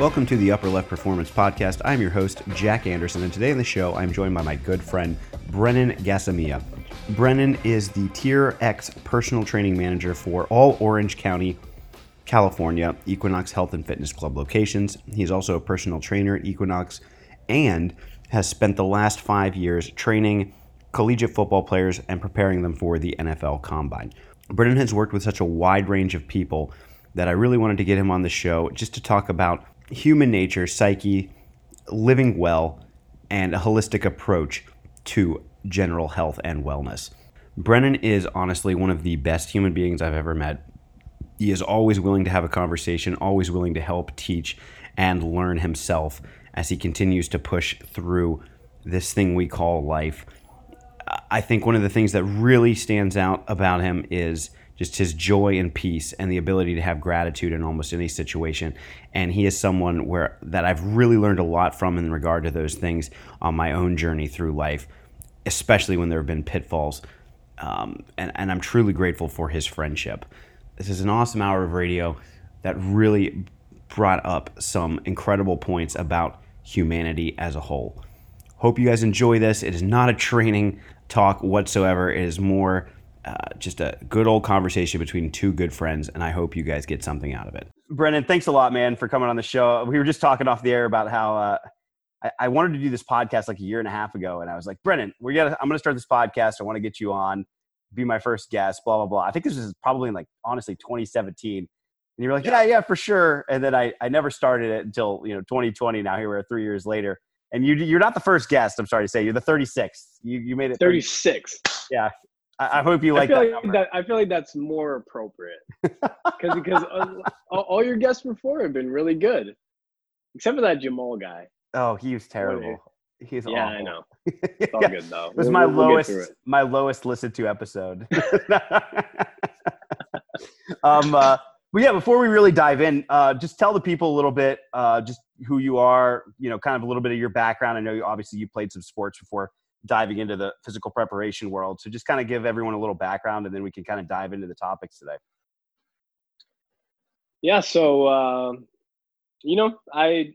Welcome to the Upper Left Performance Podcast. I'm your host, Jack Anderson, and today on the show, I'm joined by my good friend, Brennan Gasamia. Brennan is the Tier X personal training manager for all Orange County, California, Equinox Health and Fitness Club locations. He's also a personal trainer at Equinox and has spent the last five years training collegiate football players and preparing them for the NFL Combine. Brennan has worked with such a wide range of people that I really wanted to get him on the show just to talk about human nature, psyche, living well, and a holistic approach to general health and wellness. Brennan is honestly one of the best human beings I've ever met. He is always willing to have a conversation, always willing to help, teach, and learn himself as he continues to push through this thing we call life. I think one of the things that really stands out about him is just his joy and peace and the ability to have gratitude in almost any situation. And he is someone where that I've really learned a lot from in regard to those things on my own journey through life, especially when there have been pitfalls. Um, and, and I'm truly grateful for his friendship. This is an awesome hour of radio that really brought up some incredible points about humanity as a whole. Hope you guys enjoy this. It is not a training talk whatsoever. It is more uh, just a good old conversation between two good friends, and I hope you guys get something out of it. Brennan, thanks a lot, man, for coming on the show. We were just talking off the air about how uh, I, I, wanted to do this podcast like a year and a half ago, and I was like, Brennan, we got. I'm going to start this podcast. I want to get you on, be my first guest. Blah blah blah. I think this is probably in like honestly 2017. And you were like, yeah, yeah, for sure. And then I, I never started it until you know 2020. Now here we are, three years later, and you you're not the first guest. I'm sorry to say, you're the 36th. You you made it 36. Yeah, I, I hope you like, I that, like that, I feel like that's more appropriate because because all, all your guests before have been really good, except for that Jamal guy. Oh, he was terrible. He's yeah, awful. I know. It's all good though. it was we'll, my we'll lowest my lowest listened to episode. um, uh, but yeah, before we really dive in, uh, just tell the people a little bit, uh, just who you are. You know, kind of a little bit of your background. I know you obviously you played some sports before diving into the physical preparation world. So just kind of give everyone a little background and then we can kind of dive into the topics today. Yeah. So, uh, you know, I,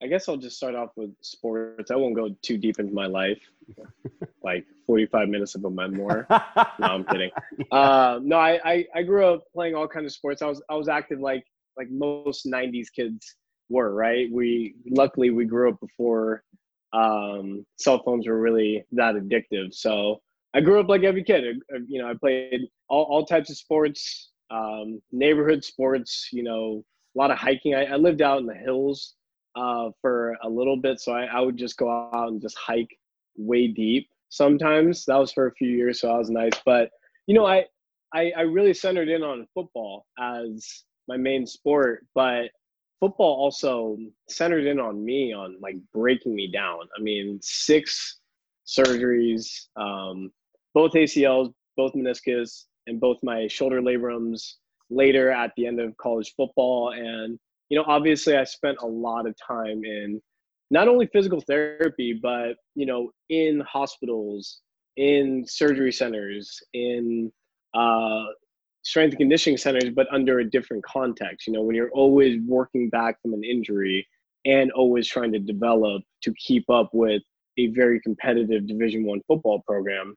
I guess I'll just start off with sports. I won't go too deep into my life, like 45 minutes of a memoir. no, I'm kidding. Uh, no, I, I, I grew up playing all kinds of sports. I was, I was active like, like most 90s kids were, right? We, luckily we grew up before um, cell phones were really that addictive. So I grew up like every kid. You know, I played all, all types of sports, um, neighborhood sports. You know, a lot of hiking. I, I lived out in the hills uh, for a little bit, so I, I would just go out and just hike way deep. Sometimes that was for a few years, so that was nice. But you know, I I, I really centered in on football as my main sport, but football also centered in on me on like breaking me down. I mean, six surgeries, um, both ACLs, both meniscus, and both my shoulder labrums later at the end of college football. And, you know, obviously I spent a lot of time in not only physical therapy, but, you know, in hospitals, in surgery centers, in uh, strength and conditioning centers, but under a different context. You know, when you're always working back from an injury and always trying to develop to keep up with a very competitive Division One football program.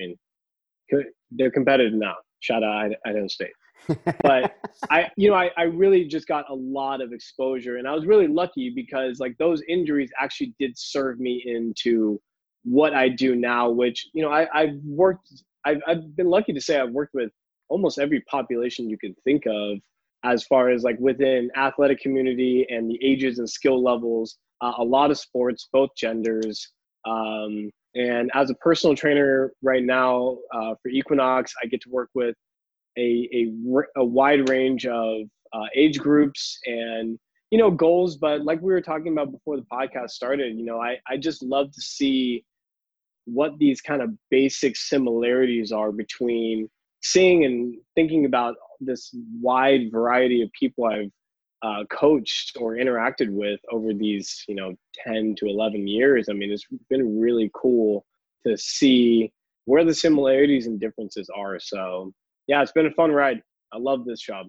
I mean, they're competitive now. Shout out Idaho State. but I, you know, I, I really just got a lot of exposure, and I was really lucky because like those injuries actually did serve me into what I do now. Which you know, I, I've worked. I've, I've been lucky to say I've worked with almost every population you could think of as far as like within athletic community and the ages and skill levels uh, a lot of sports both genders um, and as a personal trainer right now uh, for equinox i get to work with a, a, a wide range of uh, age groups and you know goals but like we were talking about before the podcast started you know i, I just love to see what these kind of basic similarities are between seeing and thinking about this wide variety of people I've uh, coached or interacted with over these, you know, 10 to 11 years, I mean, it's been really cool to see where the similarities and differences are. So, yeah, it's been a fun ride. I love this job.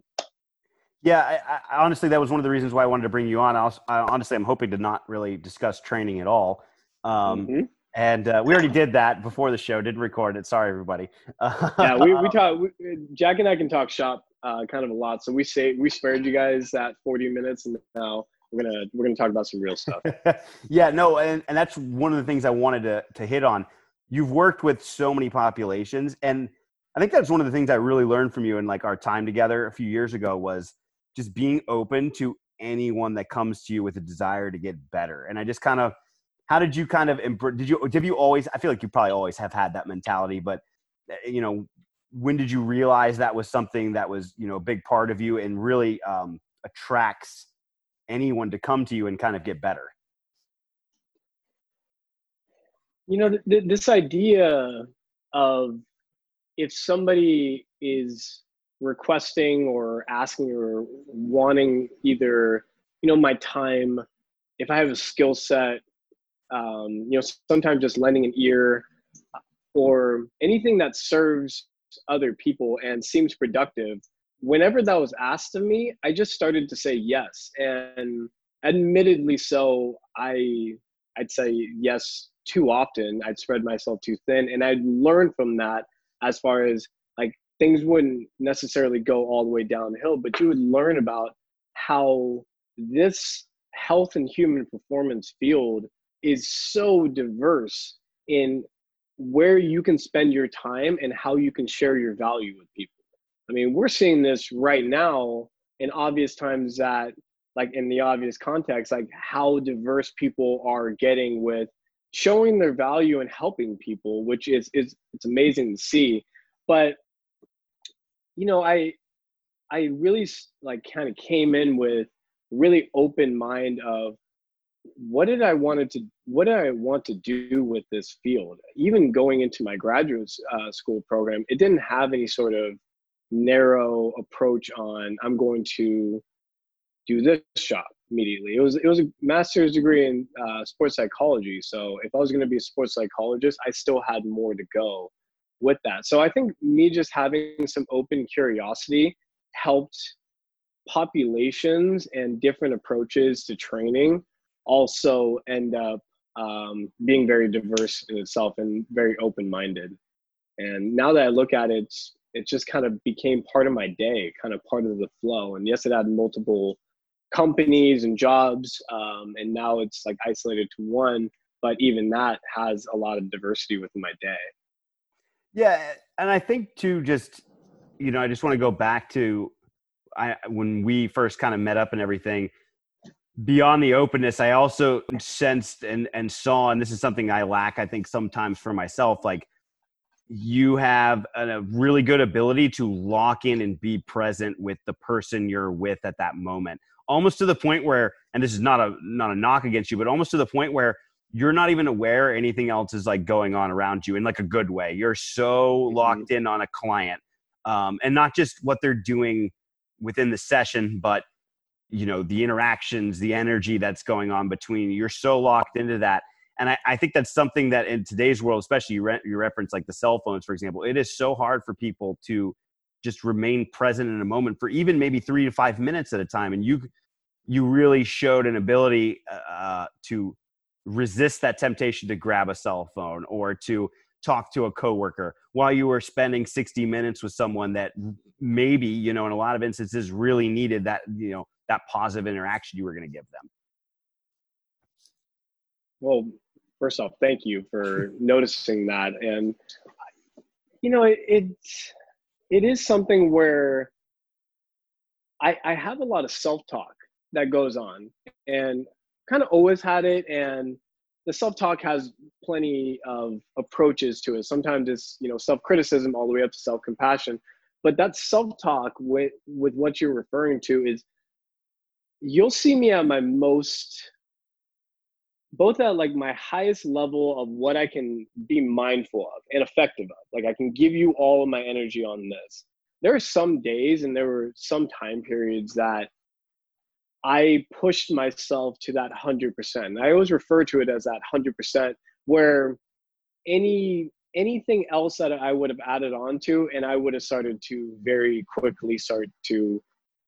Yeah, I, I, honestly, that was one of the reasons why I wanted to bring you on. I, was, I honestly, I'm hoping to not really discuss training at all. Um, mm-hmm. And uh, we already did that before the show. Didn't record it. Sorry, everybody. yeah, we, we talk. We, Jack and I can talk shop uh, kind of a lot. So we say we spared you guys that 40 minutes, and now we're gonna we're gonna talk about some real stuff. yeah, no, and, and that's one of the things I wanted to to hit on. You've worked with so many populations, and I think that's one of the things I really learned from you in like our time together a few years ago was just being open to anyone that comes to you with a desire to get better. And I just kind of, how did you kind of, did you, did you always, I feel like you probably always have had that mentality, but eh, you know, when did you realize that was something that was, you know, a big part of you and really um, attracts anyone to come to you and kind of get better? You know, th- th- this idea of if somebody is requesting or asking or wanting either you know my time if i have a skill set um, you know sometimes just lending an ear or anything that serves other people and seems productive. Whenever that was asked of me i just started to say yes. And admittedly so i i'd say yes too often. I'd spread myself too thin. And i'd learn from that as far as like things wouldn't necessarily go all the way downhill, but you would learn about how this health and human performance field is so diverse in where you can spend your time and how you can share your value with people. I mean, we're seeing this right now in obvious times that, like, in the obvious context, like how diverse people are getting with showing their value and helping people, which is is it's amazing to see. But you know, I I really like kind of came in with really open mind of what did I wanted to what did I want to do with this field? Even going into my graduate uh, school program, it didn't have any sort of narrow approach on I'm going to do this shop immediately. It was it was a master's degree in uh, sports psychology. So if I was going to be a sports psychologist, I still had more to go with that. So I think me just having some open curiosity helped populations and different approaches to training also end up um, being very diverse in itself and very open-minded. And now that I look at it, it just kind of became part of my day, kind of part of the flow. And yes, it had multiple companies and jobs, um, and now it's like isolated to one. But even that has a lot of diversity within my day. Yeah, and I think too, just you know, I just want to go back to I when we first kind of met up and everything. Beyond the openness, I also sensed and and saw, and this is something I lack. I think sometimes for myself, like you have a really good ability to lock in and be present with the person you're with at that moment almost to the point where and this is not a not a knock against you but almost to the point where you're not even aware anything else is like going on around you in like a good way. You're so mm-hmm. locked in on a client, um, and not just what they're doing within the session, but you know the interactions, the energy that's going on between. You're so locked into that, and I, I think that's something that in today's world, especially you, re- you reference like the cell phones, for example, it is so hard for people to just remain present in a moment for even maybe three to five minutes at a time, and you you really showed an ability uh, to resist that temptation to grab a cell phone or to talk to a coworker while you were spending 60 minutes with someone that maybe you know in a lot of instances really needed that you know that positive interaction you were going to give them. Well first off thank you for noticing that. And you know it, it's it is something where i i have a lot of self-talk that goes on and kind of always had it. And the self-talk has plenty of approaches to it. Sometimes it's you know self-criticism all the way up to self-compassion. But that self-talk with with what you're referring to is you'll see me at my most both at like my highest level of what i can be mindful of and effective of like i can give you all of my energy on this there are some days and there were some time periods that I pushed myself to that 100%. I always refer to it as that 100% where any anything else that I would have added on to and I would have started to very quickly start to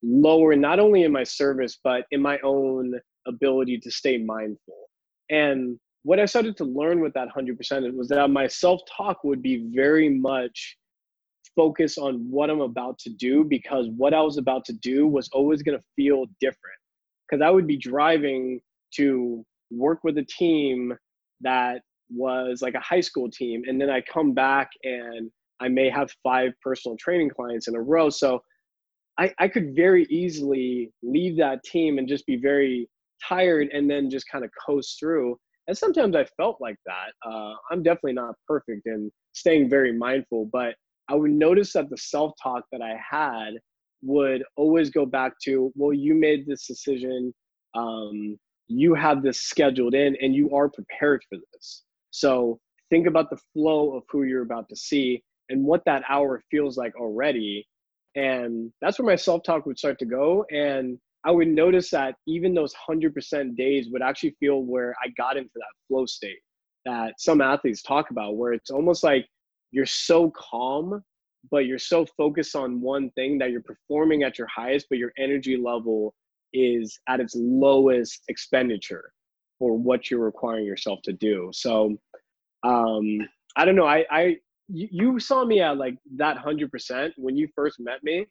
lower not only in my service but in my own ability to stay mindful. And what i started to learn with that 100% was that my self-talk would be very much focused on what i'm about to do because what i was about to do was always going to feel different. Because i would be driving to work with a team that was like a high school team and then i come back and i may have five personal training clients in a row. So I, I could very easily leave that team and just be very tired and then just kind of coast through. And sometimes I felt like that. Uh, I'm definitely not perfect and staying very mindful, but I would notice that the self talk that I had would always go back to, well, you made this decision. Um, you have this scheduled in and you are prepared for this. So think about the flow of who you're about to see and what that hour feels like already and that's where my self-talk would start to go. And i would notice that even those 100% days would actually feel where i got into that flow state that some athletes talk about where it's almost like you're so calm but you're so focused on one thing that you're performing at your highest but your energy level is at its lowest expenditure for what you're requiring yourself to do. So um i don't know. I i you, you saw me at like that 100% when you first met me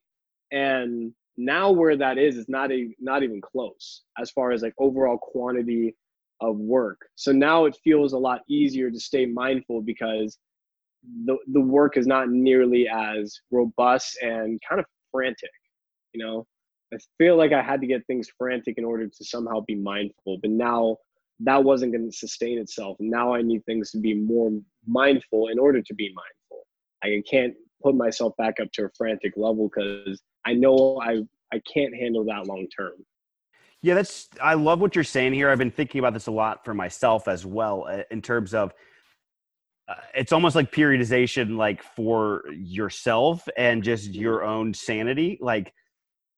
and now where that is is not a not even close as far as like overall quantity of work. So now it feels a lot easier to stay mindful because the the work is not nearly as robust and kind of frantic you know? I feel like i had to get things frantic in order to somehow be mindful but now that wasn't going to sustain itself. Now I need things to be more mindful in order to be mindful. I can't put myself back up to a frantic level because I know I I can't handle that long term. Yeah, that's I love what you're saying here. I've been thinking about this a lot for myself as well uh, in terms of uh, it's almost like periodization like for yourself and just your own sanity. Like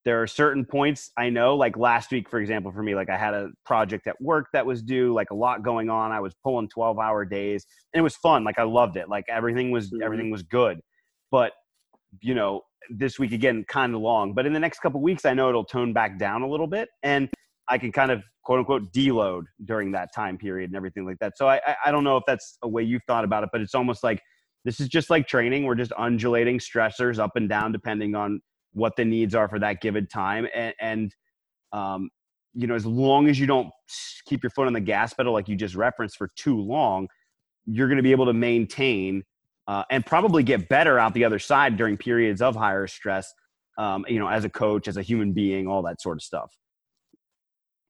there are certain points I know, like last week, for example, for me, like I had a project at work that was due, like a lot going on. I was pulling 12 hour days and it was fun. Like I loved it. Like everything was, mm-hmm. everything was good. But, you know, this week again, kind of long, but in the next couple weeks, I know it'll tone back down a little bit and I can kind of quote unquote deload during that time period and everything like that. So I, I don't know if that's a way you've thought about it, but it's almost like this is just like training. We're just undulating stressors up and down depending on what the needs are for that given time and, and um, you know as long as you don't keep your foot on the gas pedal like you just referenced for too long you're going to be able to maintain uh, and probably get better out the other side during periods of higher stress um, you know as a coach as a human being all that sort of stuff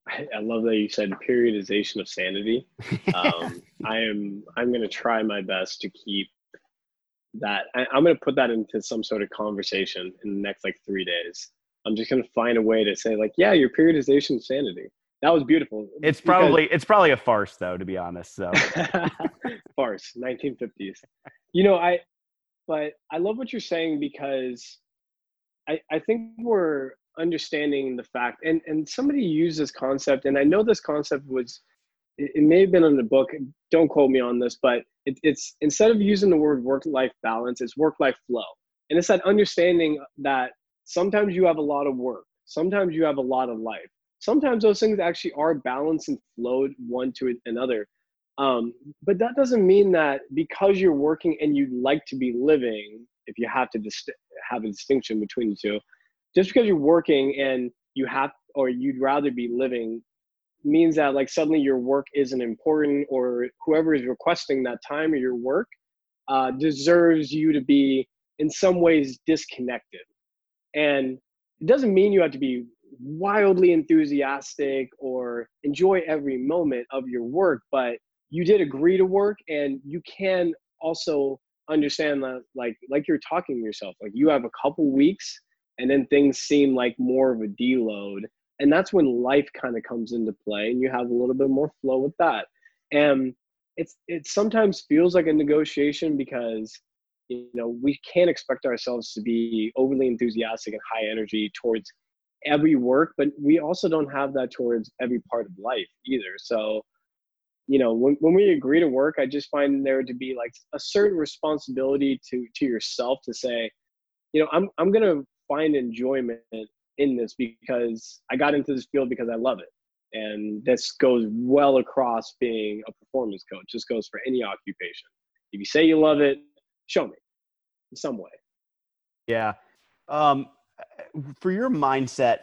I love that you said periodization of sanity. Um, I am. I'm going to try my best to keep that I, am going to put that into some sort of conversation in the next like three days. I'm just going to find a way to say like, yeah, your periodization sanity. That was beautiful. It's probably it's probably a farce though, to be honest. So farce, 1950s. You know, I but I love what you're saying because I I think we're understanding the fact and and somebody used this concept and I know this concept was it, it may have been in the book. Don't quote me on this, but it, it's instead of using the word work life balance, it's work life flow. And it's that understanding that sometimes you have a lot of work, sometimes you have a lot of life. Sometimes those things actually are balanced and flowed one to another. Um, but that doesn't mean that because you're working and you'd like to be living, if you have to dist- have a distinction between the two, just because you're working and you have or you'd rather be living means that like suddenly your work isn't important or whoever is requesting that time or your work uh, deserves you to be in some ways disconnected. And it doesn't mean you have to be wildly enthusiastic or enjoy every moment of your work but you did agree to work and you can also understand that like like you're talking to yourself like you have a couple weeks and then things seem like more of a deload and that's when life kind of comes into play and you have a little bit more flow with that. And it's it sometimes feels like a negotiation because you know we can't expect ourselves to be overly enthusiastic and high energy towards every work but we also don't have that towards every part of life either. So you know when, when we agree to work i just find there to be like a certain responsibility to to yourself to say you know i'm i'm going to find enjoyment in this because I got into this field because I love it. And this goes well across being a performance coach. This goes for any occupation. If you say you love it, show me in some way. Yeah. Um, for your mindset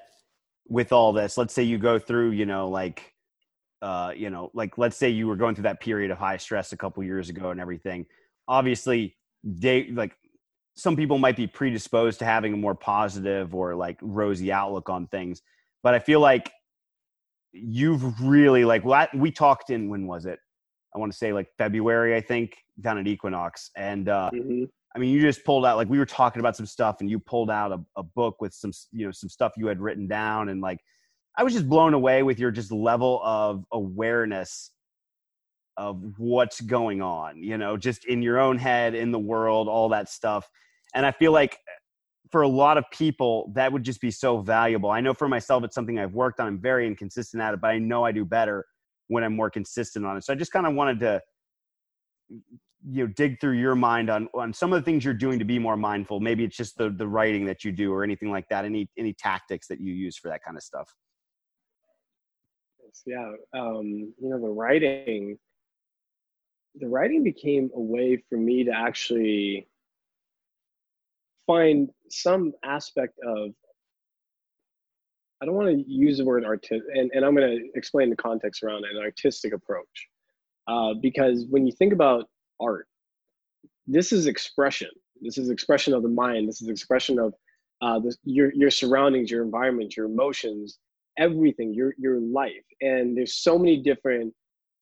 with all this, let's say you go through, you know, like, uh, you know, like let's say you were going through that period of high stress a couple years ago and everything. Obviously, they like some people might be predisposed to having a more positive or like rosy outlook on things, but I feel like you've really like we talked in when was it? I want to say like February, I think, down at Equinox, and uh, mm-hmm. I mean, you just pulled out like we were talking about some stuff, and you pulled out a, a book with some you know some stuff you had written down, and like I was just blown away with your just level of awareness of what's going on, you know, just in your own head, in the world, all that stuff. And I feel like for a lot of people, that would just be so valuable. I know for myself, it's something I've worked on. I'm very inconsistent at it, but I know I do better when I'm more consistent on it. So I just kind of wanted to, you know, dig through your mind on on some of the things you're doing to be more mindful. Maybe it's just the the writing that you do or anything like that. Any any tactics that you use for that kind of stuff. Yeah, um, you know, the writing, the writing became a way for me to actually find some aspect of I don't want to use the word artistic, and, and I'm going to explain the context around an artistic approach. Uh, because when you think about art, this is expression. This is expression of the mind. This is expression of uh, your your surroundings, your environment, your emotions, everything, your your life. And there's so many different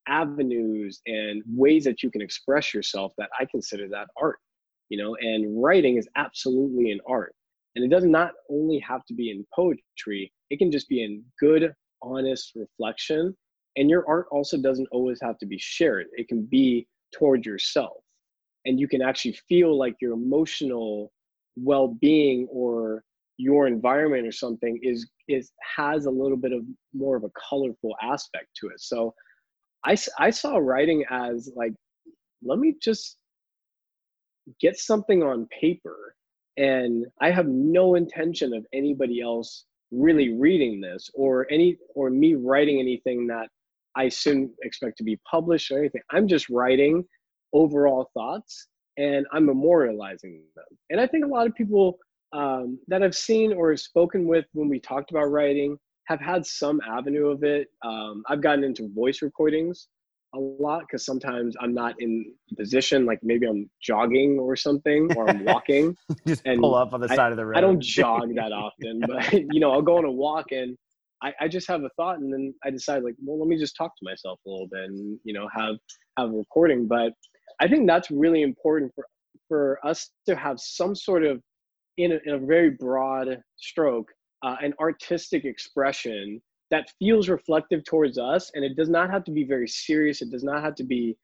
avenues and ways that you can express yourself that I consider that art you know and writing is absolutely an art. And it does not only have to be in poetry it can just be in good honest reflection and your art also doesn't always have to be shared. It can be towards yourself. And you can actually feel like your emotional well-being or your environment or something is is has a little bit of more of a colorful aspect to it. So i i saw writing as like let me just get something on paper and i have no intention of anybody else really reading this or any or me writing anything that i soon expect to be published or anything. I'm just writing overall thoughts and i'm memorializing them. And i think a lot of people um, that i've seen or spoken with when we talked about writing have had some avenue of it um, i've gotten into voice recordings a lot because sometimes I'm not in position, like maybe I'm jogging or something, or I'm walking. just and pull up on the I, side of the road. I don't jog that often, but you know, I'll go on a walk and I, I just have a thought, and then I decide, like, well, let me just talk to myself a little bit, and you know, have have a recording. But I think that's really important for for us to have some sort of, in a, in a very broad stroke, uh, an artistic expression that feels reflective towards us and it does not have to be very serious it does not have to be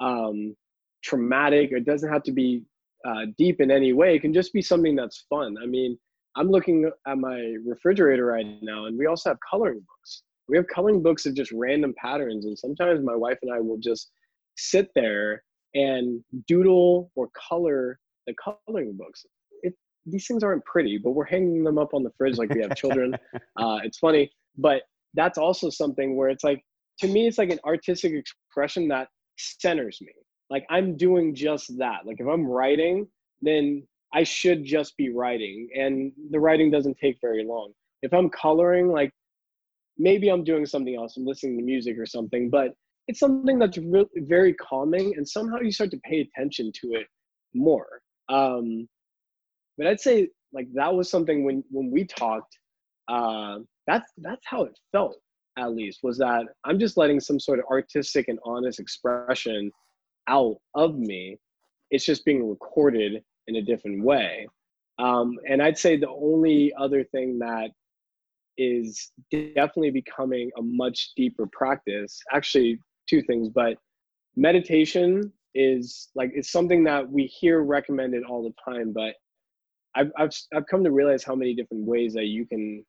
um, traumatic it doesn't have to be uh, deep in any way it can just be something that's fun. I mean i'm looking at my refrigerator right now and we also have coloring books. We have coloring books of just random patterns and sometimes my wife and i will just sit there and doodle or color the coloring books these things aren't pretty but we're hanging them up on the fridge like we have children. Uh, it's funny but that's also something where it's like to me it's like an artistic expression that centers me. Like i'm doing just that. Like if i'm writing then i should just be writing and the writing doesn't take very long. If i'm coloring like maybe i'm doing something else i'm listening to music or something but it's something that's really very calming and somehow you start to pay attention to it more. Um but i'd say like that was something when when we talked uh that's that's how it felt at least was that i'm just letting some sort of artistic and honest expression out of me. It's just being recorded in a different way. Um, and i'd say the only other thing that is definitely becoming a much deeper practice actually two things but meditation is like it's something that we hear recommended all the time but I've, I've, I've come to realize how many different ways that you can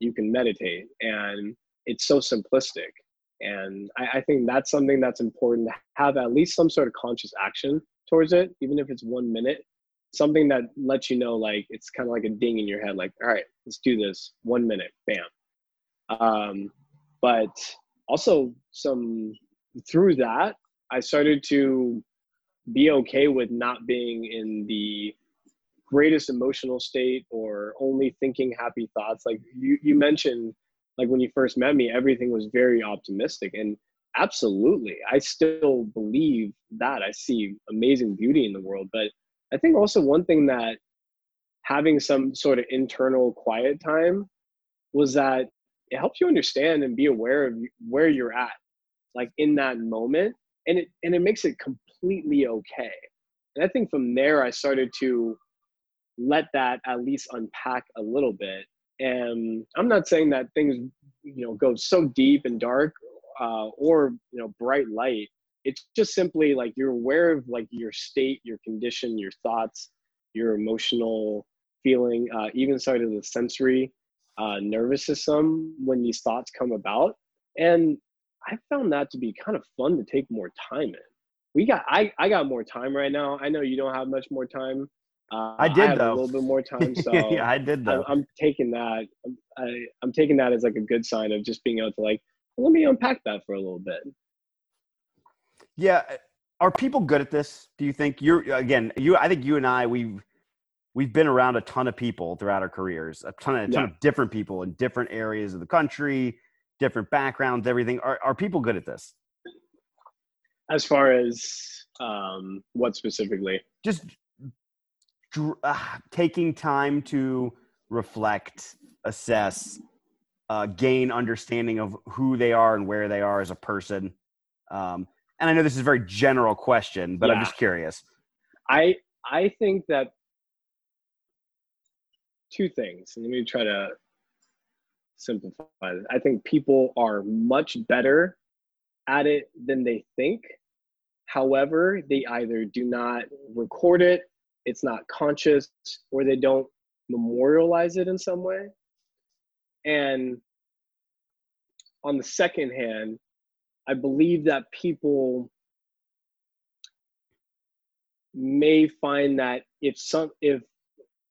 you can meditate and it's so simplistic. And I, I, think that's something that's important to have at least some sort of conscious action towards it even if it's one minute. Something that lets you know like it's kind of like a ding in your head like all right let's do this one minute bam. Um, but also some through that i started to be okay with not being in the greatest emotional state or only thinking happy thoughts like you you mentioned like when you first met me everything was very optimistic and absolutely i still believe that. I see amazing beauty in the world but i think also one thing that having some sort of internal quiet time was that it helps you understand and be aware of where you're at like in that moment and it and it makes it completely okay. And i think from there i started to let that at least unpack a little bit. And i'm not saying that things you know go so deep and dark uh, or you know bright light. It's just simply like you're aware of like your state your condition your thoughts your emotional feeling uh, even side of the sensory uh, nervous system when these thoughts come about. And i found that to be kind of fun to take more time in. We got i i got more time right now. I know you don't have much more time uh, I did I though. a little bit more time, so yeah, I did though. I'm, I'm taking that. I, I'm taking that as like a good sign of just being able to like let me unpack that for a little bit. Yeah, are people good at this? Do you think you're again? You, I think you and I we've we've been around a ton of people throughout our careers, a ton of a ton yeah. of different people in different areas of the country, different backgrounds, everything. Are are people good at this? As far as um, what specifically? Just uh, taking time to reflect, assess, uh, gain understanding of who they are and where they are as a person. Um, and I know this is a very general question, but yeah. I'm just curious. I I think that two things. Let me try to simplify this. I think people are much better at it than they think. However, they either do not record it it's not conscious or they don't memorialize it in some way. And on the second hand, I believe that people may find that if some if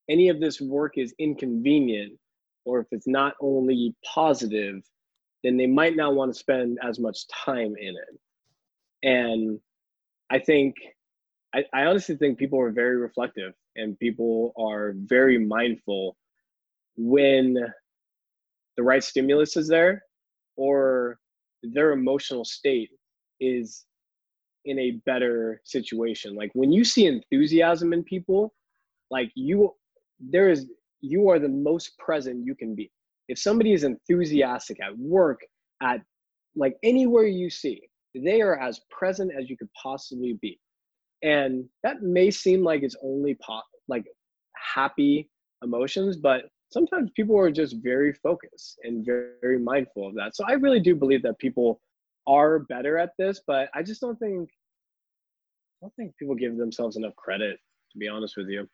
any of this work is inconvenient or if it's not only positive, then they might not want to spend as much time in it. And I think I, I honestly think people are very reflective and people are very mindful when the right stimulus is there or their emotional state is in a better situation. Like when you see enthusiasm in people, like you, there is, you are the most present you can be. If somebody is enthusiastic at work, at like anywhere you see, they are as present as you could possibly be and that may seem like it's only pop like happy emotions but sometimes people are just very focused and very, very mindful of that. So i really do believe that people are better at this but i just don't think i don't think people give themselves enough credit to be honest with you.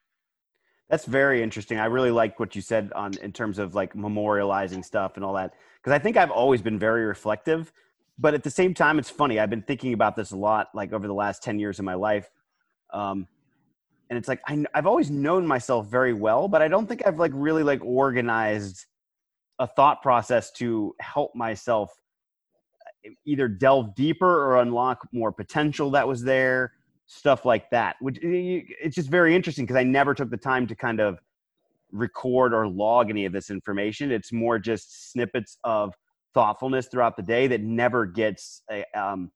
That's very interesting. I really like what you said on in terms of like memorializing stuff and all that because i think i've always been very reflective but at the same time it's funny i've been thinking about this a lot like over the last 10 years of my life um, and it's like I, I've always known myself very well, but I don't think I've like really like organized a thought process to help myself either delve deeper or unlock more potential that was there stuff like that which it's just very interesting because i never took the time to kind of record or log any of this information. It's more just snippets of thoughtfulness throughout the day that never gets a, um,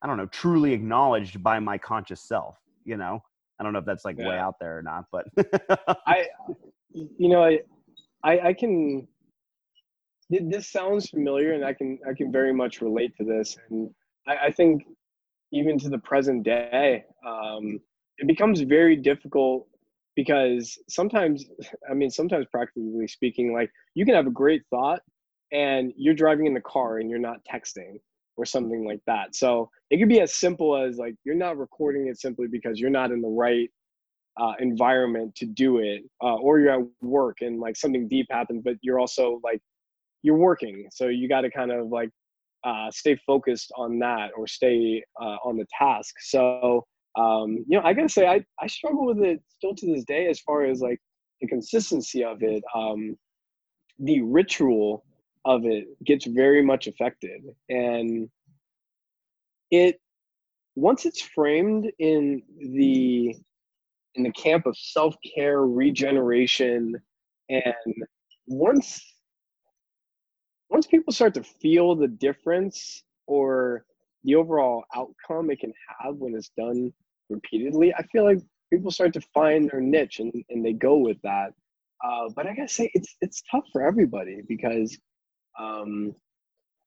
i don't know truly acknowledged by my conscious self you know i don't know if that's like yeah. way out there or not but i you know I, I i can this sounds familiar and i can i can very much relate to this and i, I think even to the present day um, it becomes very difficult because sometimes i mean sometimes practically speaking like you can have a great thought and you're driving in the car and you're not texting or something like that. So it could be as simple as like you're not recording it simply because you're not in the right uh, environment to do it, uh, or you're at work and like something deep happens, but you're also like you're working, so you got to kind of like uh, stay focused on that or stay uh, on the task. So um, you know, I gotta say, I, I struggle with it still to this day as far as like the consistency of it. Um, the ritual of it gets very much affected. And it, once it's framed in the in the camp of self-care regeneration and once once people start to feel the difference or the overall outcome it can have when it's done repeatedly, I feel like people start to find their niche and, and they go with that. Uh, but I gotta say, it's it's tough for everybody because, um,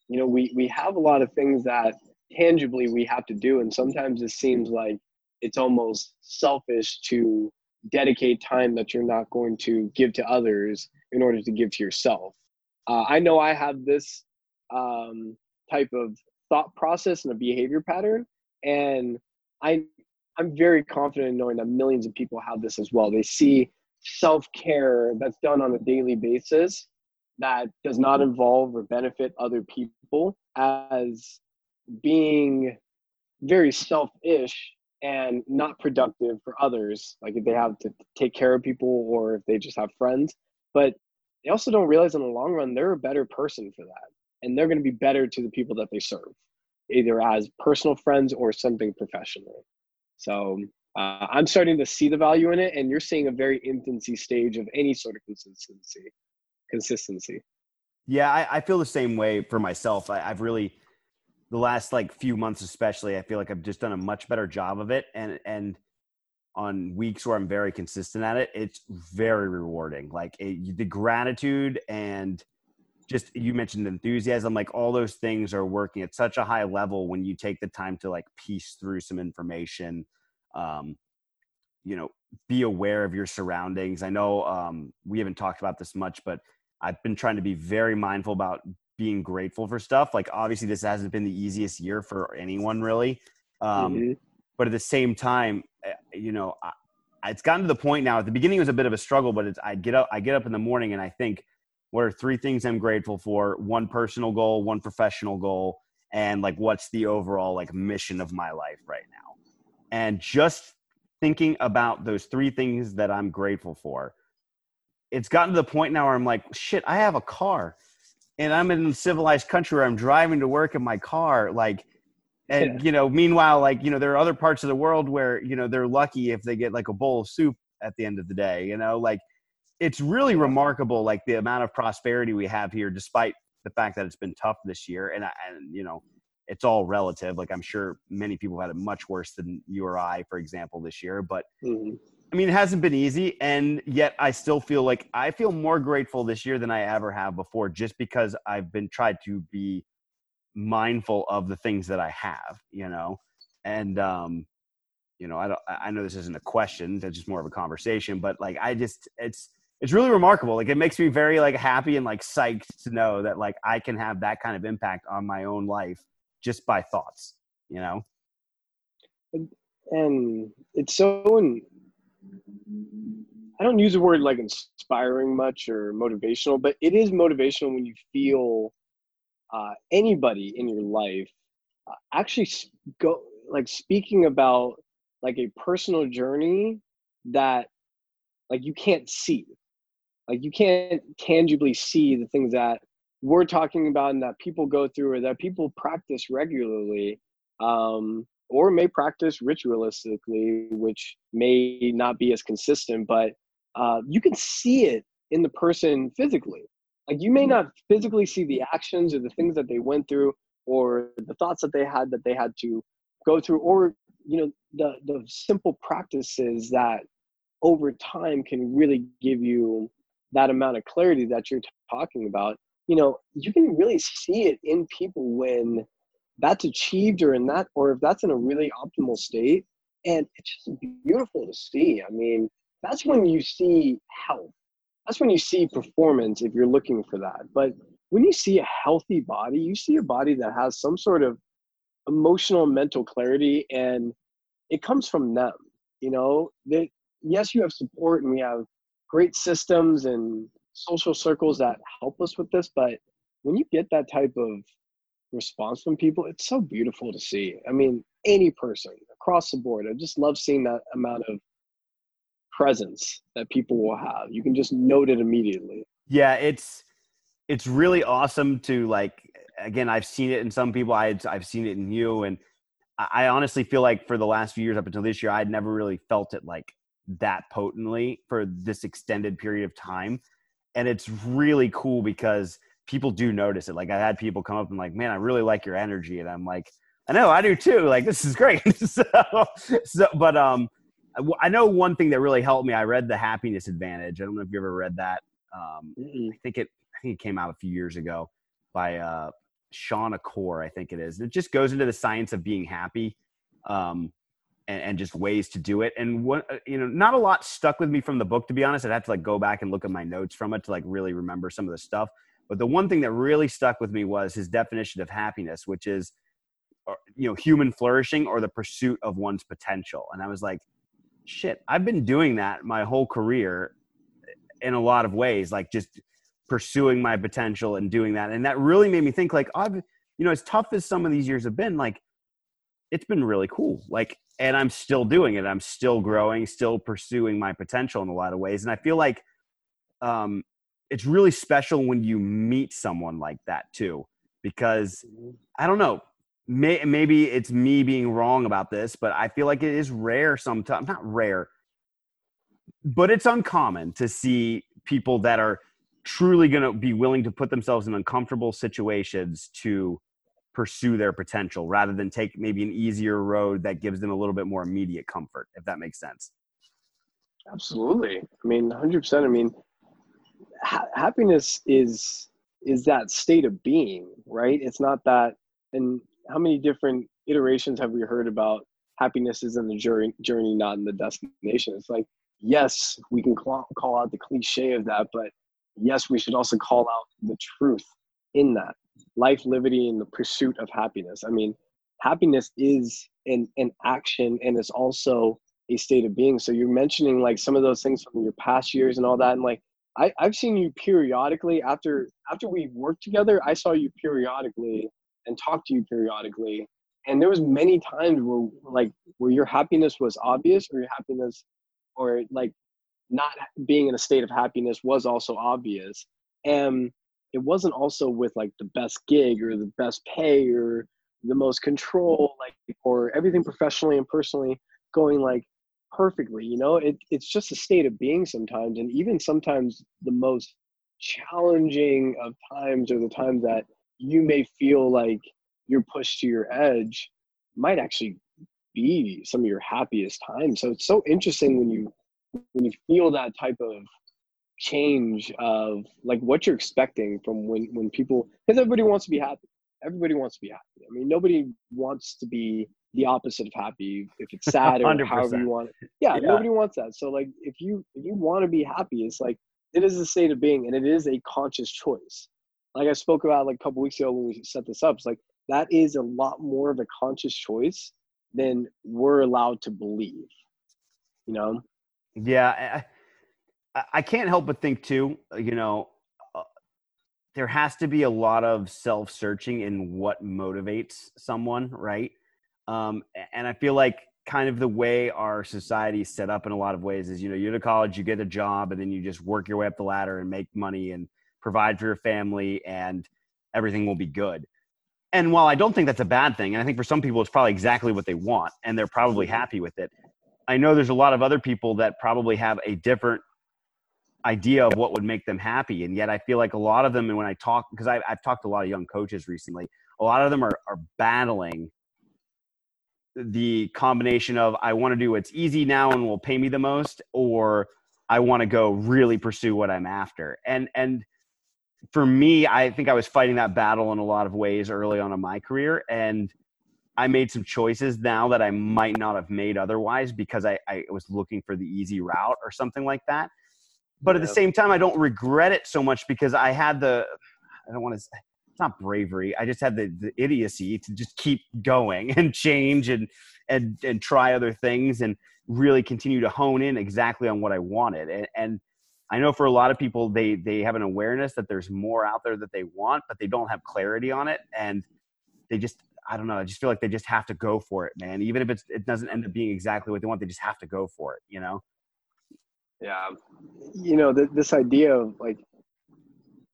you know, we we have a lot of things that tangibly we have to do, and sometimes it seems like it's almost selfish to dedicate time that you're not going to give to others in order to give to yourself. Uh, I know I have this um, type of thought process and a behavior pattern, and I I'm very confident in knowing that millions of people have this as well. They see self care that's done on a daily basis that does not involve or benefit other people as being very selfish and not productive for others like if they have to take care of people or if they just have friends. But they also don't realize in the long run they're a better person for that. And they're going to be better to the people that they serve either as personal friends or something professionally so uh, I'm starting to see the value in it, and you're seeing a very infancy stage of any sort of consistency. Consistency. Yeah, I, I feel the same way for myself. I, I've really the last like few months, especially, I feel like I've just done a much better job of it, and and on weeks where I'm very consistent at it, it's very rewarding. Like it, the gratitude and just you mentioned enthusiasm like all those things are working at such a high level when you take the time to like piece through some information um you know be aware of your surroundings i know um we haven't talked about this much but i've been trying to be very mindful about being grateful for stuff like obviously this hasn't been the easiest year for anyone really um mm-hmm. but at the same time eh, you know I, it's gotten to the point now at the beginning it was a bit of a struggle but it's i get up i get up in the morning and i think what are three things I'm grateful for? One personal goal, one professional goal, and like what's the overall like mission of my life right now? And just thinking about those three things that I'm grateful for, it's gotten to the point now where I'm like, shit, I have a car and I'm in a civilized country where I'm driving to work in my car. Like, and yeah. you know, meanwhile, like, you know, there are other parts of the world where, you know, they're lucky if they get like a bowl of soup at the end of the day, you know, like it's really remarkable, like the amount of prosperity we have here, despite the fact that it's been tough this year. And, I, and you know, it's all relative. Like I'm sure many people had it much worse than you or I, for example, this year. But mm-hmm. I mean, it hasn't been easy, and yet I still feel like I feel more grateful this year than I ever have before, just because I've been tried to be mindful of the things that I have, you know, and um, you know, I don't. I know this isn't a question; it's just more of a conversation. But like, I just, it's it's really remarkable. Like it makes me very like happy and like psyched to know that like I can have that kind of impact on my own life just by thoughts, you know? And it's so I don't use the word like inspiring much or motivational, but it is motivational when you feel uh, anybody in your life uh, actually go like speaking about like a personal journey that like you can't see. Like you can't tangibly see the things that we're talking about and that people go through or that people practice regularly um, or may practice ritualistically which may not be as consistent but uh, you can see it in the person physically. Like you may not physically see the actions or the things that they went through or the thoughts that they had that they had to go through or you know the the simple practices that over time can really give you that amount of clarity that you're talking about. You know you can really see it in people when that's achieved or in that or if that's in a really optimal state. And it's just beautiful to see. I mean that's when you see health. That's when you see performance if you're looking for that. But when you see a healthy body you see a body that has some sort of emotional mental clarity and it comes from them you know? They yes you have support and we have great systems and social circles that help us with this but when you get that type of response from people, it's so beautiful to see. I mean, any person across the board, I just love seeing that amount of presence that people will have. You can just note it immediately. Yeah, it's it's really awesome to like again, I've seen it in some people, I I've seen it in you and I honestly feel like for the last few years up until this year, I'd never really felt it like that potently for this extended period of time. And it's really cool because people do notice it. Like I had people come up and like, man, I really like your energy. And I'm like, I know I do too. Like, this is great. so, so, but, um, I know one thing that really helped me. I read the happiness advantage. I don't know if you ever read that. Um, I think it, I think it came out a few years ago by, uh, Shawn Achor, I think it is. It just goes into the science of being happy. Um, and, and, just ways to do it. And what uh, you know, not a lot stuck with me from the book to be honest. I'd have to like go back and look at my notes from it to like really remember some of the stuff. But the one thing that really stuck with me was his definition of happiness, which is, uh, you know, human flourishing or the pursuit of one's potential. And I was like, shit, I've been doing that my whole career in a lot of ways, like just pursuing my potential and doing that. And that really made me think, like, I've, you know, as tough as some of these years have been, like, it's been really cool. Like, and I'm still doing it. I'm still growing, still pursuing my potential in a lot of ways. And I feel like, um, it's really special when you meet someone like that too because mm-hmm. i don't know may, maybe it's me being wrong about this but i feel like it is rare sometimes not rare but it's uncommon to see people that are truly going to be willing to put themselves in uncomfortable situations to pursue their potential rather than take maybe an easier road that gives them a little bit more immediate comfort if that makes sense. Absolutely. I mean 100% i mean ha- happiness is is that state of being right? It's not that and how many different iterations have we heard about happiness is in the journey journey not in the destination? It's like yes we can call, call out the cliche of that but yes we should also call out the truth in that. Life liberty and the pursuit of happiness. I mean happiness is an, an action and it's also a state of being. So you're mentioning like some of those things from your past years and all that and like I, I've seen you periodically after after we worked together. I saw you periodically and talked to you periodically, and there was many times where like where your happiness was obvious, or your happiness, or like not being in a state of happiness was also obvious, and it wasn't also with like the best gig or the best pay or the most control, like or everything professionally and personally going like perfectly you know? It, it's just a state of being sometimes and even sometimes the most challenging of times or the times that you may feel like you're pushed to your edge might actually be some of your happiest times. So it's so interesting when you when you feel that type of change of like what you're expecting from when when people because everybody wants to be happy. Everybody wants to be happy. I mean nobody wants to be the opposite of happy if it's sad or 100%. however you want it. Yeah, yeah, nobody wants that. So like if you if you want to be happy, it's like it is a state of being and it is a conscious choice. Like I spoke about like a couple weeks ago when we set this up, it's like that is a lot more of a conscious choice than we're allowed to believe. You know? Yeah, I, I can't help but think too, you know, uh, there has to be a lot of self-searching in what motivates someone, right? Um, and I feel like kind of the way our society is set up in a lot of ways is, you know, you go to college, you get a job, and then you just work your way up the ladder and make money and provide for your family, and everything will be good. And while I don't think that's a bad thing, and I think for some people it's probably exactly what they want, and they're probably mm-hmm. happy with it. I know there's a lot of other people that probably have a different idea of what would make them happy. And yet I feel like a lot of them, and when I talk, because I've, I've talked to a lot of young coaches recently, a lot of them are, are battling the combination of I want to do what's easy now and will pay me the most, or I want to go really pursue what I'm after. And and for me, I think I was fighting that battle in a lot of ways early on in my career, and I made some choices now that I might not have made otherwise because I, I was looking for the easy route or something like that. But yeah. at the same time, I don't regret it so much because I had the I don't want to not bravery. I just had the, the idiocy to just keep going and change and and and try other things and really continue to hone in exactly on what I wanted. And, and I know for a lot of people, they they have an awareness that there's more out there that they want, but they don't have clarity on it. And they just I don't know. I just feel like they just have to go for it, man. Even if it's, it doesn't end up being exactly what they want, they just have to go for it, you know? Yeah. You know, th- this idea of like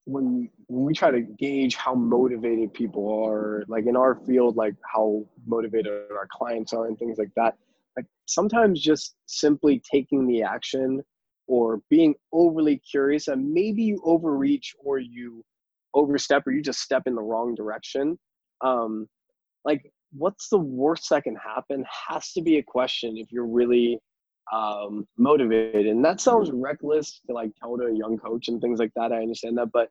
when, when we try to gauge how motivated people are, like in our field, like how motivated our clients are and things like that, like sometimes just simply taking the action or being overly curious and maybe you overreach or you overstep or you just step in the wrong direction um, like what's the worst that can happen has to be a question if you're really um, motivated. And that sounds reckless to like tell to a young coach and things like that. I understand that. But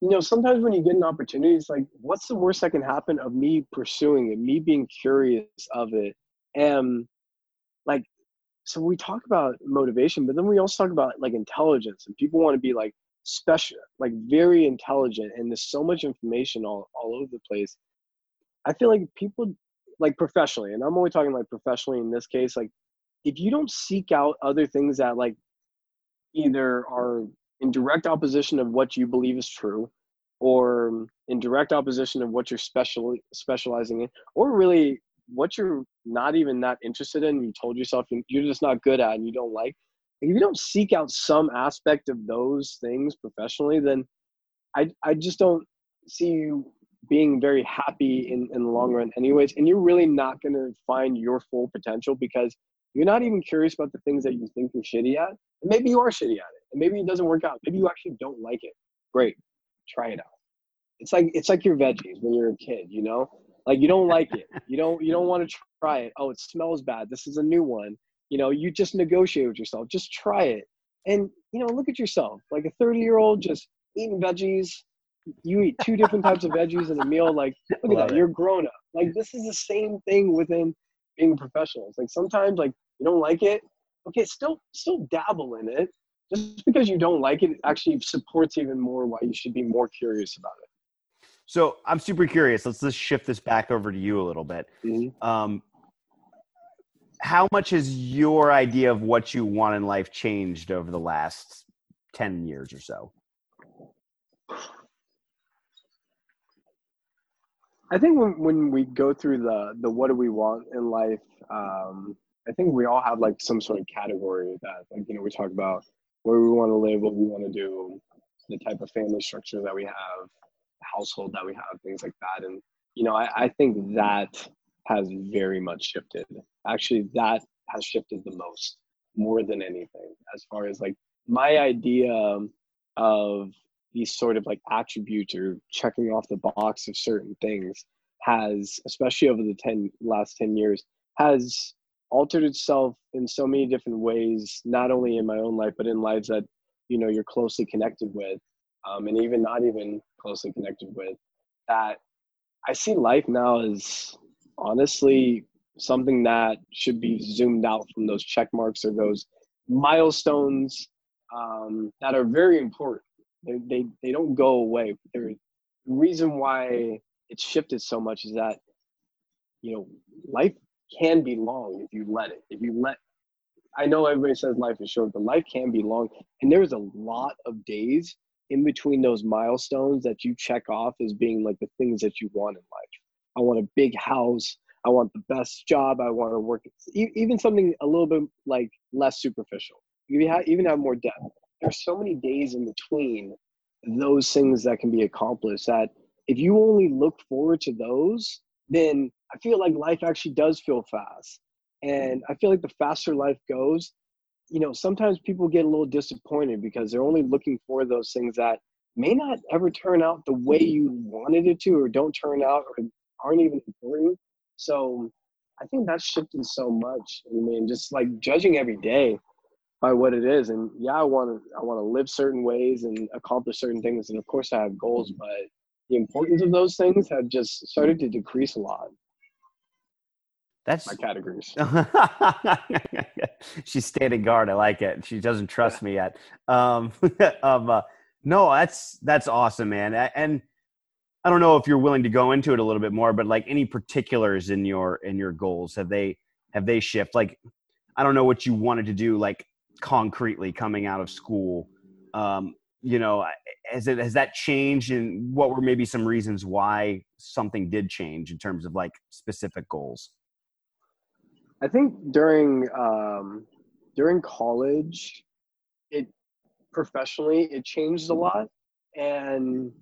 you know sometimes when you get an opportunity it's like what's the worst that can happen of me pursuing it me being curious of it? And like so we talk about motivation but then we also talk about like intelligence. And people want to be like special like very intelligent. And there's so much information all, all over the place. I feel like people like professionally, and I'm only talking like professionally in this case, like if you don't seek out other things that like either are in direct opposition of what you believe is true or in direct opposition of what you're special specializing in or really what you're not even that interested in you told yourself you're just not good at and you don't like if you don't seek out some aspect of those things professionally then i i just don't see you being very happy in, in the long run anyways and you're really not going to find your full potential because you're not even curious about the things that you think you're shitty at and maybe you are shitty at it and maybe it doesn't work out. Maybe you actually don't like it. Great. Try it out. It's like it's like your veggies when you're a kid you know? Like you don't like it. You don't you don't want to try it. Oh it smells bad. This is a new one. You know you just negotiate with yourself. Just try it. And you know look at yourself. Like a 30 year old just eating veggies. You eat two different types of veggies in a meal. Like, look at that, it. you're grown up. Like, this is the same thing within being a professional. It's like sometimes, like, you don't like it. Okay, still, still dabble in it. Just because you don't like it, actually supports even more why you should be more curious about it. So I'm super curious. Let's just shift this back over to you a little bit. Mm-hmm. Um, how much has your idea of what you want in life changed over the last 10 years or so? I think when, when we go through the the what do we want in life, um, I think we all have like some sort of category that like you know we talk about where we want to live, what we want to do, the type of family structure that we have, household that we have, things like that. And you know, I, I think that has very much shifted. Actually, that has shifted the most, more than anything, as far as like my idea of these sort of like attributes or checking off the box of certain things has especially over the 10 last 10 years has altered itself in so many different ways not only in my own life but in lives that you know you're closely connected with um, and even not even closely connected with that i see life now as honestly something that should be zoomed out from those check marks or those milestones um, that are very important they they, they don't go away. the reason why it's shifted so much is that you know life can be long if you let it. If you let I know everybody says life is short, but life can be long. And there's a lot of days in between those milestones that you check off as being like the things that you want in life. I want a big house. I want the best job. I want to work, even something a little bit like less superficial. You even have more depth there's so many days in between those things that can be accomplished that if you only look forward to those, then I feel like life actually does feel fast. And I feel like the faster life goes, you know, sometimes people get a little disappointed because they're only looking for those things that may not ever turn out the way you wanted it to, or don't turn out, or aren't even important. So I think that's shifted so much. I mean, just like judging every day, by what it is. And yeah, I want to I want to live certain ways and accomplish certain things. And of course, I have goals, but the importance of those things have just started to decrease a lot. That's my categories. She's standing guard. I like it. She doesn't trust me yet. Um, um, uh, no, that's that's awesome, man. And I don't know if you're willing to go into it a little bit more, but like any particulars in your in your goals have they have they shift? Like I don't know what you wanted to do like concretely coming out of school um, you know, has it has that changed, and what were maybe some reasons why something did change in terms of like specific goals? I think during um, during college, it professionally it changed a lot, and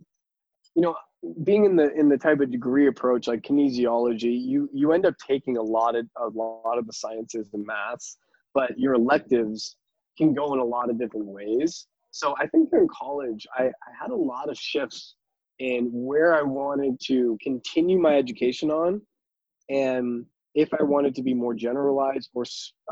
you know, being in the in the type of degree approach like kinesiology, you you end up taking a lot of a lot of the sciences and maths, but your electives can go in a lot of different ways. So I think during college, I, I had a lot of shifts in where I wanted to continue my education on, and if I wanted to be more generalized or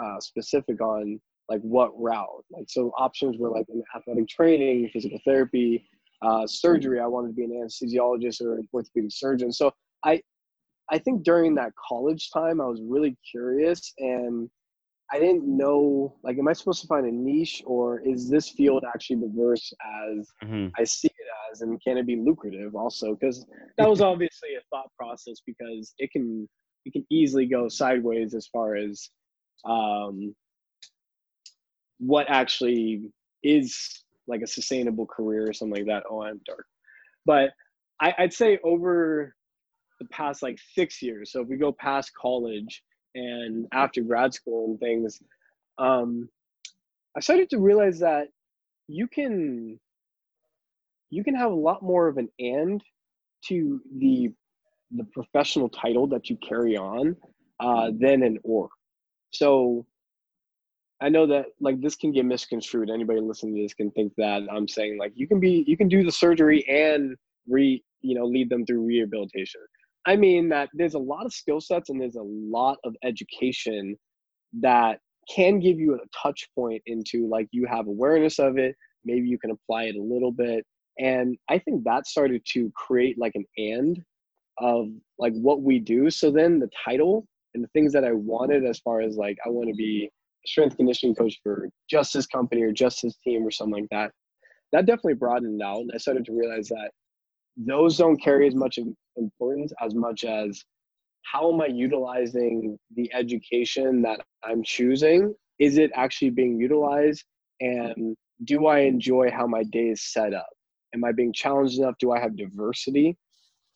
uh, specific on like what route. Like so, options were like in athletic training, physical therapy, uh, surgery. I wanted to be an anesthesiologist or an orthopedic surgeon. So I, I think during that college time, I was really curious and I didn't know like, am I supposed to find a niche or is this field actually diverse as mm-hmm. I see it as, and can it be lucrative also? Because that was obviously a thought process because it can it can easily go sideways as far as um, what actually is like a sustainable career or something like that. Oh, I'm dark, but I, I'd say over the past like six years. So if we go past college and after grad school and things, um, I started to realize that you can you can have a lot more of an and to the the professional title that you carry on uh, than an or. So I know that like this can get misconstrued. Anybody listening to this can think that I'm saying like you can be you can do the surgery and re you know lead them through rehabilitation. I mean that there's a lot of skill sets and there's a lot of education that can give you a touch point into like you have awareness of it. Maybe you can apply it a little bit. And I think that started to create like an and of like what we do. So then the title and the things that I wanted as far as like I want to be strength conditioning coach for just this company or just this team or something like that. That definitely broadened out. And I started to realize that those don't carry as much importance as much as how am I utilizing the education that I'm choosing? Is it actually being utilized? And do I enjoy how my day is set up? Am I being challenged enough? Do I have diversity?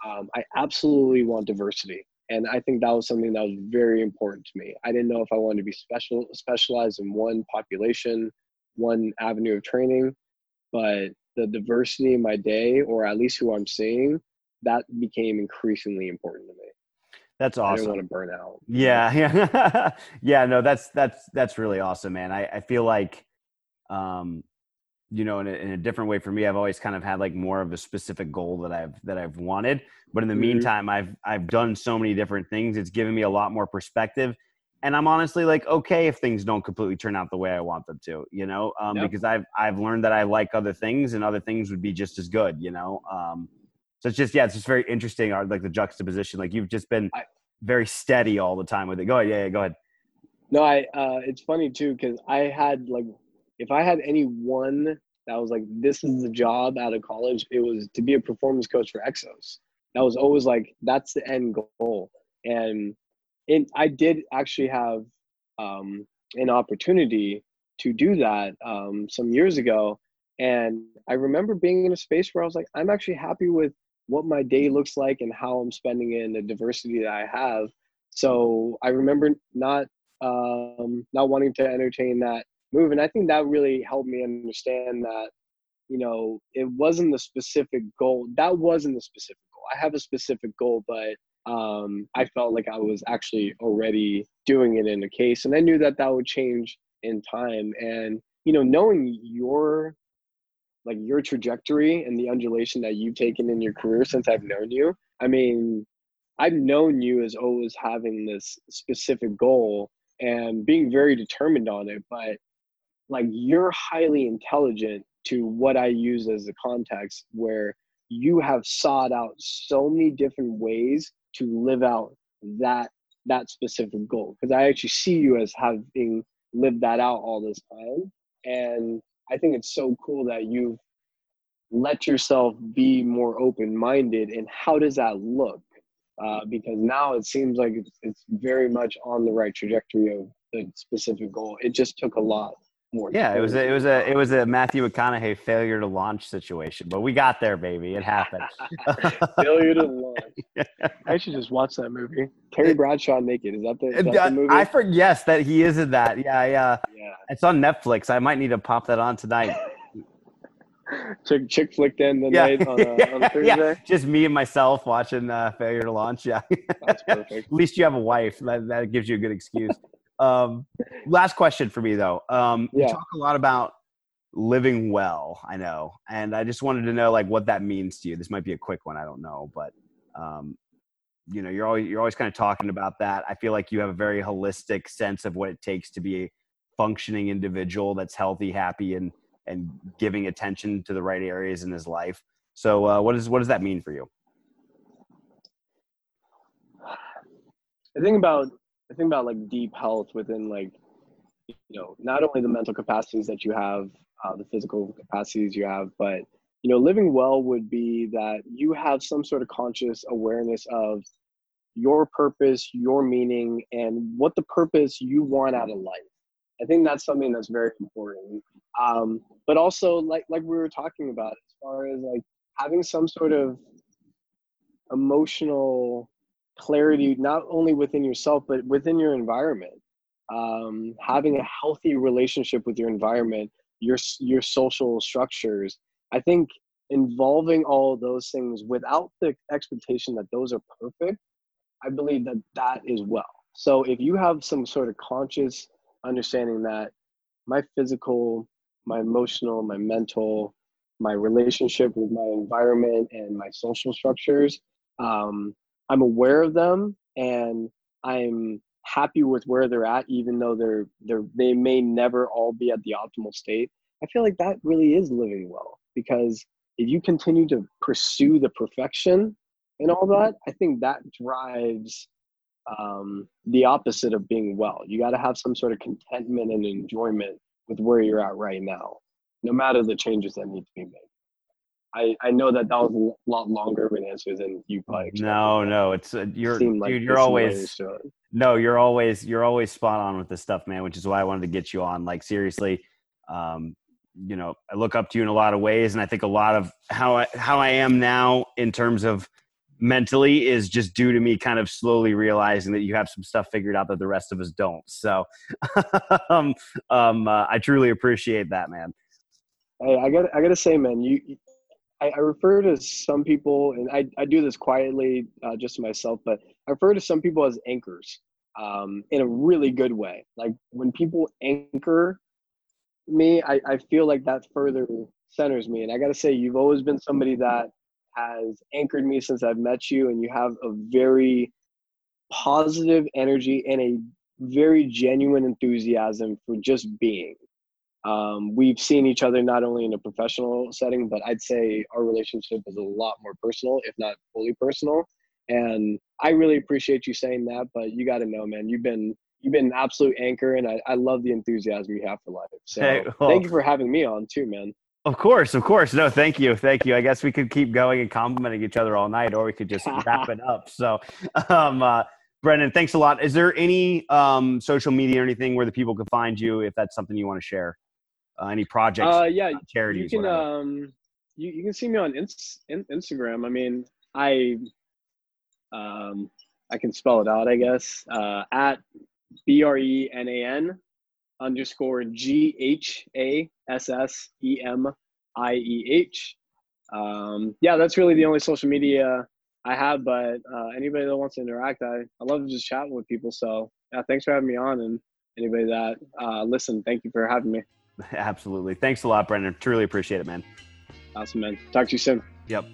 Um, I absolutely want diversity. And I think that was something that was very important to me. I didn't know if I wanted to be special specialized in one population, one avenue of training, but the diversity in my day, or at least who I'm seeing, that became increasingly important to me. That's awesome. I didn't want to burn out. Yeah, yeah, yeah. No, that's that's that's really awesome, man. I I feel like, um, you know in a, in a, different way for me i've always kind of had like more of a specific goal that i've that i've wanted. But in the mm-hmm. meantime i've i've done so many different things. It's given me a lot more perspective. And i'm honestly like okay if things don't completely turn out the way i want them to you know? Um, yep. because i've i've learned that i like other things and other things would be just as good you know? Um, so it's just yeah it's just very interesting uh, like the juxtaposition. Like you've just been very steady all the time with it. Go ahead. Yeah, yeah go ahead. No i uh it's funny too because i had like if I had any one that was like, this is the job out of college, it was to be a performance coach for Exos. That was always like, that's the end goal. And it, I did actually have um, an opportunity to do that um, some years ago. And I remember being in a space where I was like, I'm actually happy with what my day looks like and how I'm spending it and the diversity that I have. So I remember not um, not wanting to entertain that move. And I think that really helped me understand that, you know, it wasn't the specific goal. That wasn't the specific goal. I have a specific goal, but um, I felt like I was actually already doing it in a case. And I knew that that would change in time. And, you know, knowing your like your trajectory and the undulation that you've taken in your career since I've known you. I mean, I've known you as always having this specific goal and being very determined on it, but like you're highly intelligent to what I use as the context where you have sought out so many different ways to live out that that specific goal. Because I actually see you as having lived that out all this time. And I think it's so cool that you've let yourself be more open-minded and how does that look? Uh, because now it seems like it's, it's very much on the right trajectory of the specific goal. It just took a lot more. Yeah, it was a, it was a it was a Matthew McConaughey failure to launch situation, but we got there, baby. It happened. failure to launch. I should just watch that movie. Terry Bradshaw naked. Is that the, is that the movie? I forget yes that he is in that. Yeah, yeah. yeah. It's on Netflix. I might need to pop that on tonight. Chick, chick flicked in the Yeah. night on a, on a Thursday. yeah, just me and myself watching uh, Failure to Launch. Yeah, That's perfect. At least you have a wife. That, that gives you a good excuse. Um, last question for me though. Um, You talk a lot about living well. I know, and I just wanted to know like what that means to you. This might be a quick one. I don't know, but um, you know, you're always you're always kind of talking about that. I feel like you have a very holistic sense of what it takes to be a functioning individual that's healthy, happy, and and giving attention to the right areas in his life. So, uh, what does what does that mean for you? I think about I think about like deep health within like you know not only the mental capacities that you have, uh, the physical capacities you have, but you know living well would be that you have some sort of conscious awareness of your purpose, your meaning, and what the purpose you want out of life. I think that's something that's very important. Um, but also like like we were talking about as far as like having some sort of emotional clarity not only within yourself but within your environment. Um, having a healthy relationship with your environment your your social structures i think involving all of those things without the expectation that those are perfect i believe that that is well. So if you have some sort of conscious understanding that my physical my emotional my mental my relationship with my environment and my social structures um, I'm aware of them and I'm happy with where they're at, even though they're they're they may never all be at the optimal state. I feel like that really is living well because if you continue to pursue the perfection and all that, I think that drives um, the opposite of being well. You got to have some sort of contentment and enjoyment with where you're at right now, no matter the changes that need to be made. I, I know that that was a lot longer of an answer than you probably expected. No, no, it's uh, you're Seemed like dude. You're always it. no, you're always you're always spot on with this stuff, man. Which is why I wanted to get you on. Like seriously, um, you know, I look up to you in a lot of ways, and I think a lot of how I how I am now in terms of mentally is just due to me kind of slowly realizing that you have some stuff figured out that the rest of us don't. So, um, um, uh, I truly appreciate that, man. Hey, I got I got to say, man, you- I, I refer to some people, and I, I do this quietly, uh, just to myself, but I refer to some people as anchors, um, in a really good way. Like when people anchor me, I, I feel like that further centers me. And I got to say, you've always been somebody that has anchored me since I've met you, and you have a very positive energy and a very genuine enthusiasm for just being. Um, we've seen each other not only in a professional setting, but I'd say our relationship is a lot more personal, if not fully personal. And I really appreciate you saying that. But you got to know, man, you've been you've been an absolute anchor, and I, I love the enthusiasm you have for life. So Hey, well- thank you for having me on too, man. Of course, of course. No, thank you, thank you. I guess we could keep going and complimenting each other all night, or we could just wrap it up. So, um, uh, Brenan, thanks a lot. Is there any um, social media or anything where the people can find you if that's something you want to share? Uh, any projects, Uh, yeah, charities, you can whatever. um you, you can see me on Inst- in, instagram. I mean i um i can spell it out i guess. Uh at b-r-e-n-a-n underscore g-h-a-s-s-e-m-i-e-h um yeah that's really the only social media i have but uh anybody that wants to interact i i love just chatting with people. So yeah thanks for having me on and anybody that uh listen thank you for having me Absolutely. Thanks a lot, Brenan. Truly appreciate it, man. awesome man talk to you soon Yep.